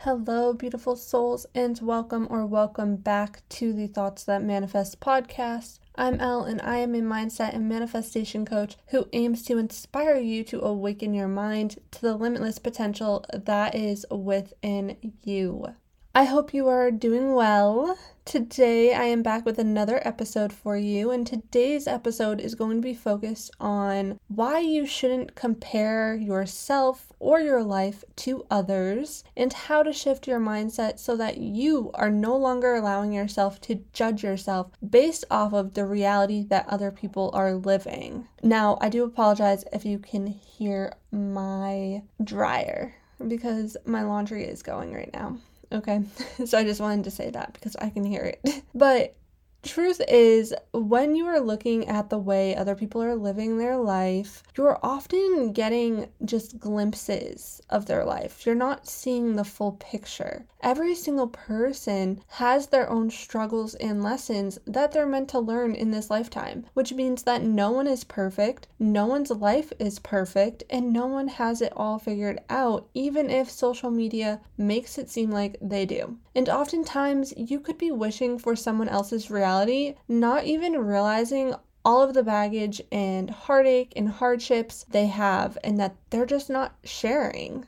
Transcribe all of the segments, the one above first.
Hello, beautiful souls, and welcome or welcome back to the Thoughts That Manifest podcast. I'm Elle, and I am a mindset and manifestation coach who aims to inspire you to awaken your mind to the limitless potential that is within you. I hope you are doing well. Today, I am back with another episode for you, and today's episode is going to be focused on why you shouldn't compare yourself or your life to others, and how to shift your mindset so that you are no longer allowing yourself to judge yourself based off of the reality that other people are living. Now, I do apologize if you can hear my dryer because my laundry is going right now. Okay, so I just wanted to say that because I can hear it. But truth is, when you are looking at the way other people are living their life, you're often getting just glimpses of their life. You're not seeing the full picture. Every single person has their own struggles and lessons that they're meant to learn in this lifetime, which means that no one is perfect, no one's life is perfect, and no one has it all figured out, even if social media makes it seem like they do. And oftentimes, you could be wishing for someone else's reality, not even realizing all of the baggage and heartache and hardships they have, and that they're just not sharing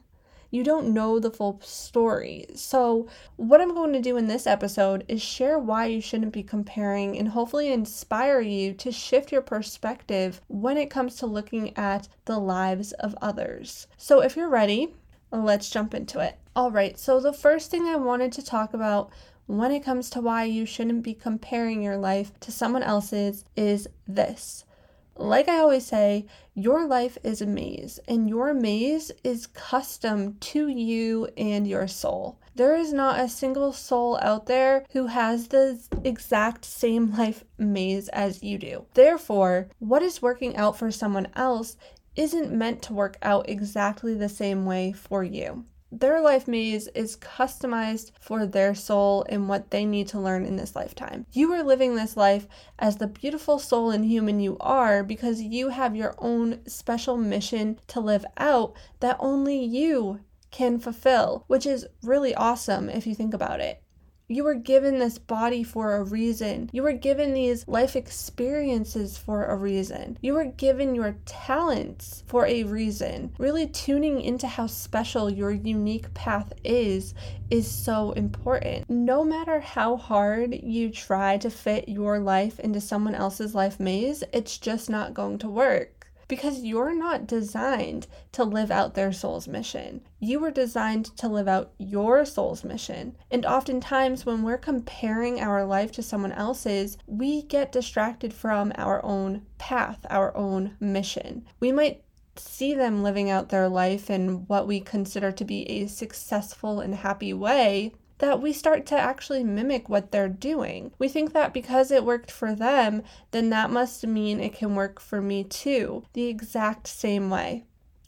you don't know the full story. So, what I'm going to do in this episode is share why you shouldn't be comparing and hopefully inspire you to shift your perspective when it comes to looking at the lives of others. So, if you're ready, let's jump into it. All right, so the first thing I wanted to talk about when it comes to why you shouldn't be comparing your life to someone else's is this like I always say, your life is a maze, and your maze is custom to you and your soul. There is not a single soul out there who has the exact same life maze as you do. Therefore, what is working out for someone else isn't meant to work out exactly the same way for you their life maze is customized for their soul and what they need to learn in this lifetime. You are living this life as the beautiful soul and human you are because you have your own special mission to live out that only you can fulfill, which is really awesome if you think about it. You were given this body for a reason. You were given these life experiences for a reason. You were given your talents for a reason. Really tuning into how special your unique path is is so important. No matter how hard you try to fit your life into someone else's life maze, it's just not going to work because you're not designed to live out their soul's mission. You were designed to live out your soul's mission. And oftentimes, when we're comparing our life to someone else's, we get distracted from our own path, our own mission. We might see them living out their life in what we consider to be a successful and happy way, that we start to actually mimic what they're doing. We think that because it worked for them, then that must mean it can work for me too, the exact same way.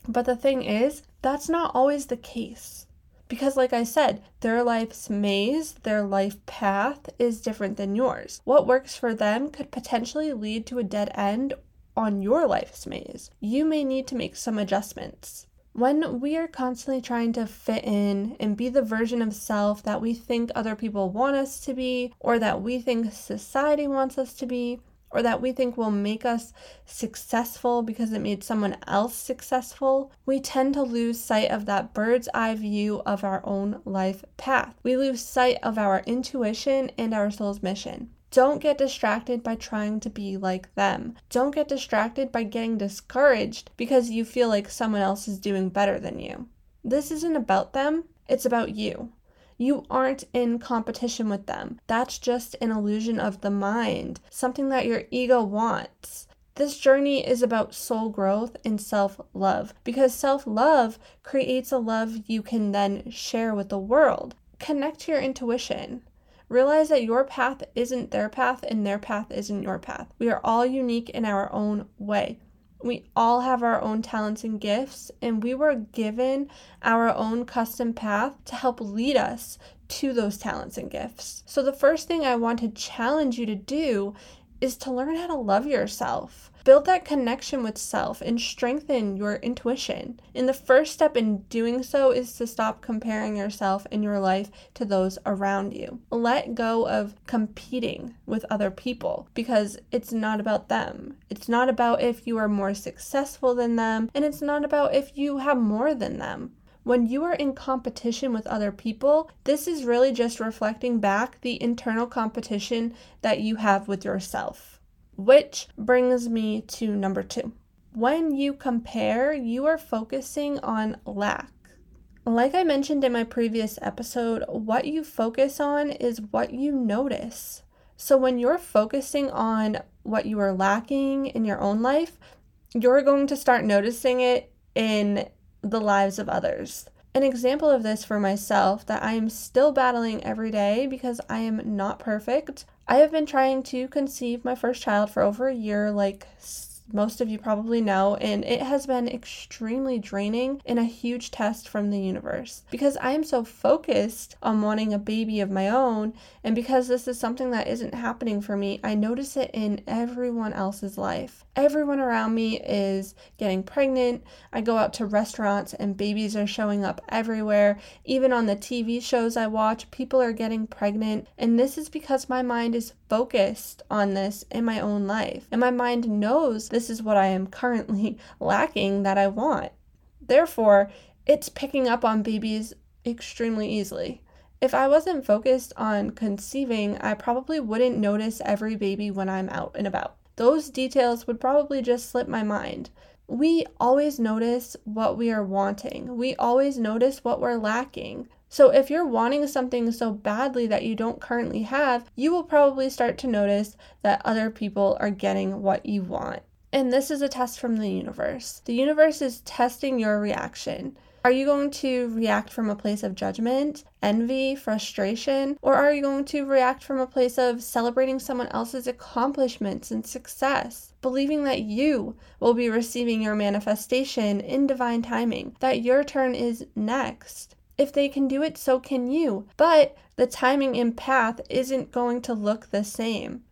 But the thing is, that's not always the case. Because, like I said, their life's maze, their life path is different than yours. What works for them could potentially lead to a dead end on your life's maze. You may need to make some adjustments. When we are constantly trying to fit in and be the version of self that we think other people want us to be, or that we think society wants us to be, or that we think will make us successful because it made someone else successful, we tend to lose sight of that bird's eye view of our own life path. We lose sight of our intuition and our soul's mission. Don't get distracted by trying to be like them. Don't get distracted by getting discouraged because you feel like someone else is doing better than you. This isn't about them, it's about you. You aren't in competition with them. That's just an illusion of the mind, something that your ego wants. This journey is about soul growth and self love because self love creates a love you can then share with the world. Connect to your intuition. Realize that your path isn't their path and their path isn't your path. We are all unique in our own way. We all have our own talents and gifts, and we were given our own custom path to help lead us to those talents and gifts. So, the first thing I want to challenge you to do is to learn how to love yourself. Build that connection with self and strengthen your intuition. And the first step in doing so is to stop comparing yourself and your life to those around you. Let go of competing with other people because it's not about them. It's not about if you are more successful than them, and it's not about if you have more than them. When you are in competition with other people, this is really just reflecting back the internal competition that you have with yourself. Which brings me to number two. When you compare, you are focusing on lack. Like I mentioned in my previous episode, what you focus on is what you notice. So when you're focusing on what you are lacking in your own life, you're going to start noticing it in the lives of others. An example of this for myself that I am still battling every day because I am not perfect I have been trying to conceive my first child for over a year, like most of you probably know, and it has been extremely draining and a huge test from the universe because I am so focused on wanting a baby of my own, and because this is something that isn't happening for me, I notice it in everyone else's life. Everyone around me is getting pregnant. I go out to restaurants and babies are showing up everywhere. Even on the TV shows I watch, people are getting pregnant, and this is because my mind is focused on this in my own life, and my mind knows this is what I am currently lacking that I want. Therefore, it's picking up on babies extremely easily. If I wasn't focused on conceiving, I probably wouldn't notice every baby when I'm out and about. Those details would probably just slip my mind. We always notice what we are wanting. We always notice what we're lacking. So, if you're wanting something so badly that you don't currently have, you will probably start to notice that other people are getting what you want. And this is a test from the universe. The universe is testing your reaction. Are you going to react from a place of judgment, envy, frustration, or are you going to react from a place of celebrating someone else's accomplishments and success, believing that you will be receiving your manifestation in divine timing, that your turn is next? If they can do it, so can you. But the timing and path isn't going to look the same.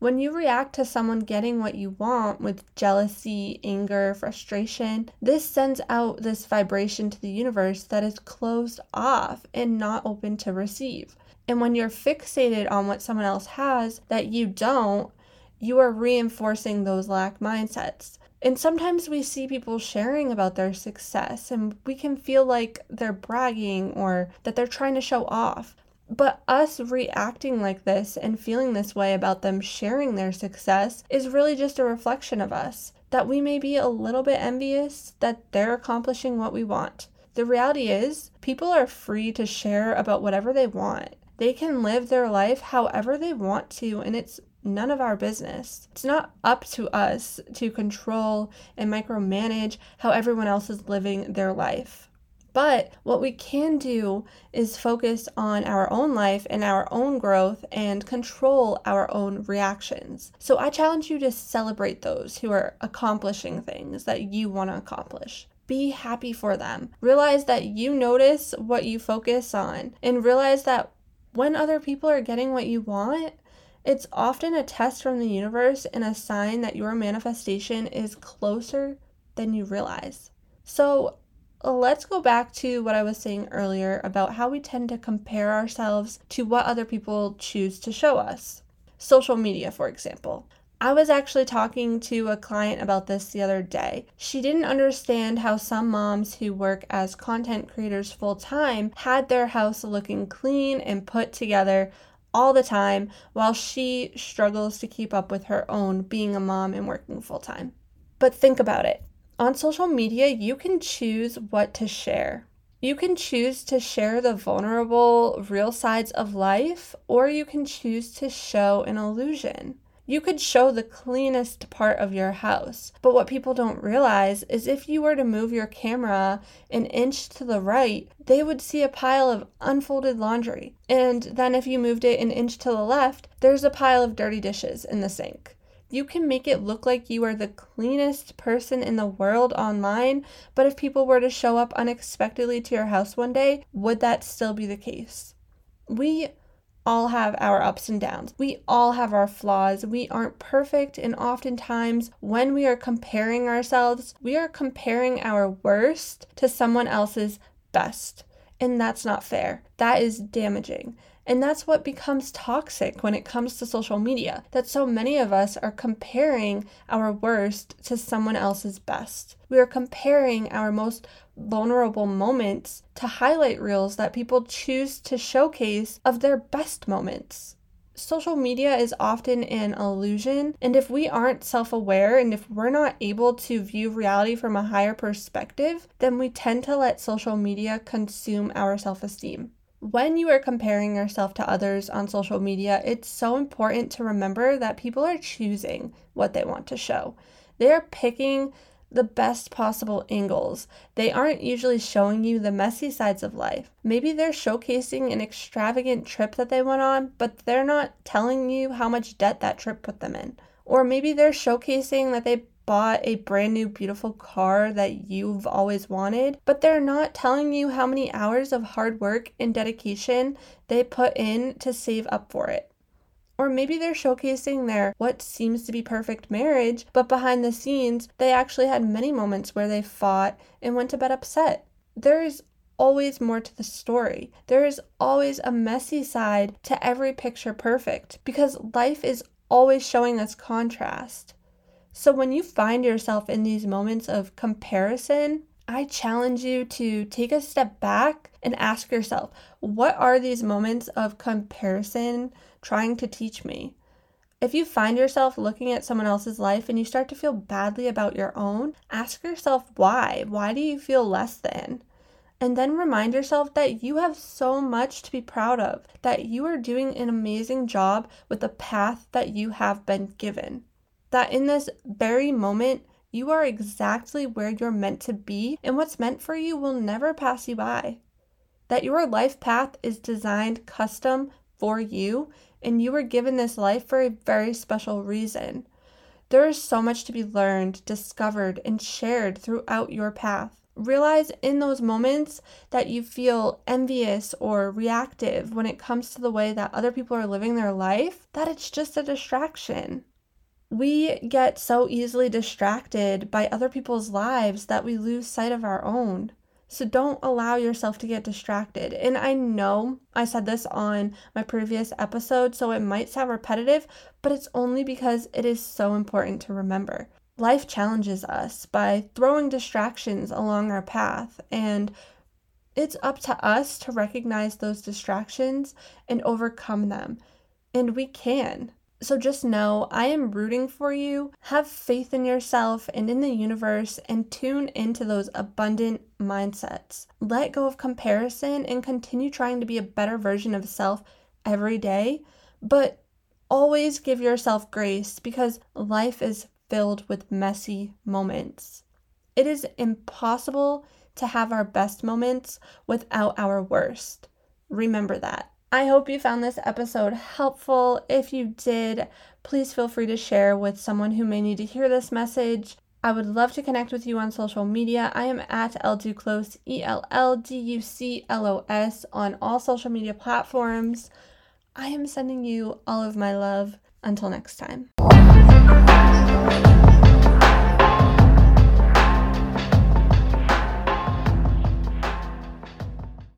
When you react to someone getting what you want with jealousy, anger, frustration, this sends out this vibration to the universe that is closed off and not open to receive. And when you're fixated on what someone else has that you don't, you are reinforcing those lack mindsets. And sometimes we see people sharing about their success and we can feel like they're bragging or that they're trying to show off. But us reacting like this and feeling this way about them sharing their success is really just a reflection of us. That we may be a little bit envious that they're accomplishing what we want. The reality is, people are free to share about whatever they want. They can live their life however they want to, and it's none of our business. It's not up to us to control and micromanage how everyone else is living their life. But what we can do is focus on our own life and our own growth and control our own reactions. So I challenge you to celebrate those who are accomplishing things that you want to accomplish. Be happy for them. Realize that you notice what you focus on and realize that when other people are getting what you want, it's often a test from the universe and a sign that your manifestation is closer than you realize. So, let's go back to what I was saying earlier about how we tend to compare ourselves to what other people choose to show us. Social media, for example. I was actually talking to a client about this the other day. She didn't understand how some moms who work as content creators full time had their house looking clean and put together all the time while she struggles to keep up with her own being a mom and working full time. But think about it on social media, you can choose what to share. You can choose to share the vulnerable, real sides of life, or you can choose to show an illusion. You could show the cleanest part of your house, but what people don't realize is if you were to move your camera an inch to the right, they would see a pile of unfolded laundry. And then if you moved it an inch to the left, there's a pile of dirty dishes in the sink. You can make it look like you are the cleanest person in the world online, but if people were to show up unexpectedly to your house one day, would that still be the case? We all have our ups and downs. We all have our flaws. We aren't perfect. And oftentimes, when we are comparing ourselves, we are comparing our worst to someone else's best. And that's not fair. That is damaging. And that's what becomes toxic when it comes to social media that so many of us are comparing our worst to someone else's best. We are comparing our most vulnerable moments to highlight reels that people choose to showcase of their best moments. Social media is often an illusion, and if we aren't self aware and if we're not able to view reality from a higher perspective, then we tend to let social media consume our self esteem when you are comparing yourself to others on social media, it's so important to remember that people are choosing what they want to show. They are picking the best possible angles. They aren't usually showing you the messy sides of life. Maybe they're showcasing an extravagant trip that they went on, but they're not telling you how much debt that trip put them in. Or maybe they're showcasing that they bought a brand new beautiful car that you've always wanted, but they're not telling you how many hours of hard work and dedication they put in to save up for it. Or maybe they're showcasing their what seems to be perfect marriage, but behind the scenes, they actually had many moments where they fought and went to bed upset. There is always more to the story. There is always a messy side to every picture perfect because life is always showing us contrast. So when you find yourself in these moments of comparison, I challenge you to take a step back and ask yourself, what are these moments of comparison trying to teach me? If you find yourself looking at someone else's life and you start to feel badly about your own, ask yourself why. Why do you feel less than? And then remind yourself that you have so much to be proud of, that you are doing an amazing job with the path that you have been given that in this very moment, you are exactly where you're meant to be, and what's meant for you will never pass you by. That your life path is designed custom for you, and you were given this life for a very special reason. There is so much to be learned, discovered, and shared throughout your path. Realize in those moments that you feel envious or reactive when it comes to the way that other people are living their life, that it's just a distraction we get so easily distracted by other people's lives that we lose sight of our own. So don't allow yourself to get distracted. And I know I said this on my previous episode, so it might sound repetitive, but it's only because it is so important to remember. Life challenges us by throwing distractions along our path, and it's up to us to recognize those distractions and overcome them. And we can. So just know I am rooting for you. Have faith in yourself and in the universe and tune into those abundant mindsets. Let go of comparison and continue trying to be a better version of self every day. But always give yourself grace because life is filled with messy moments. It is impossible to have our best moments without our worst. Remember that. I hope you found this episode helpful. If you did, please feel free to share with someone who may need to hear this message. I would love to connect with you on social media. I am at Ellduclos, E L L D U C L O S, on all social media platforms. I am sending you all of my love. Until next time.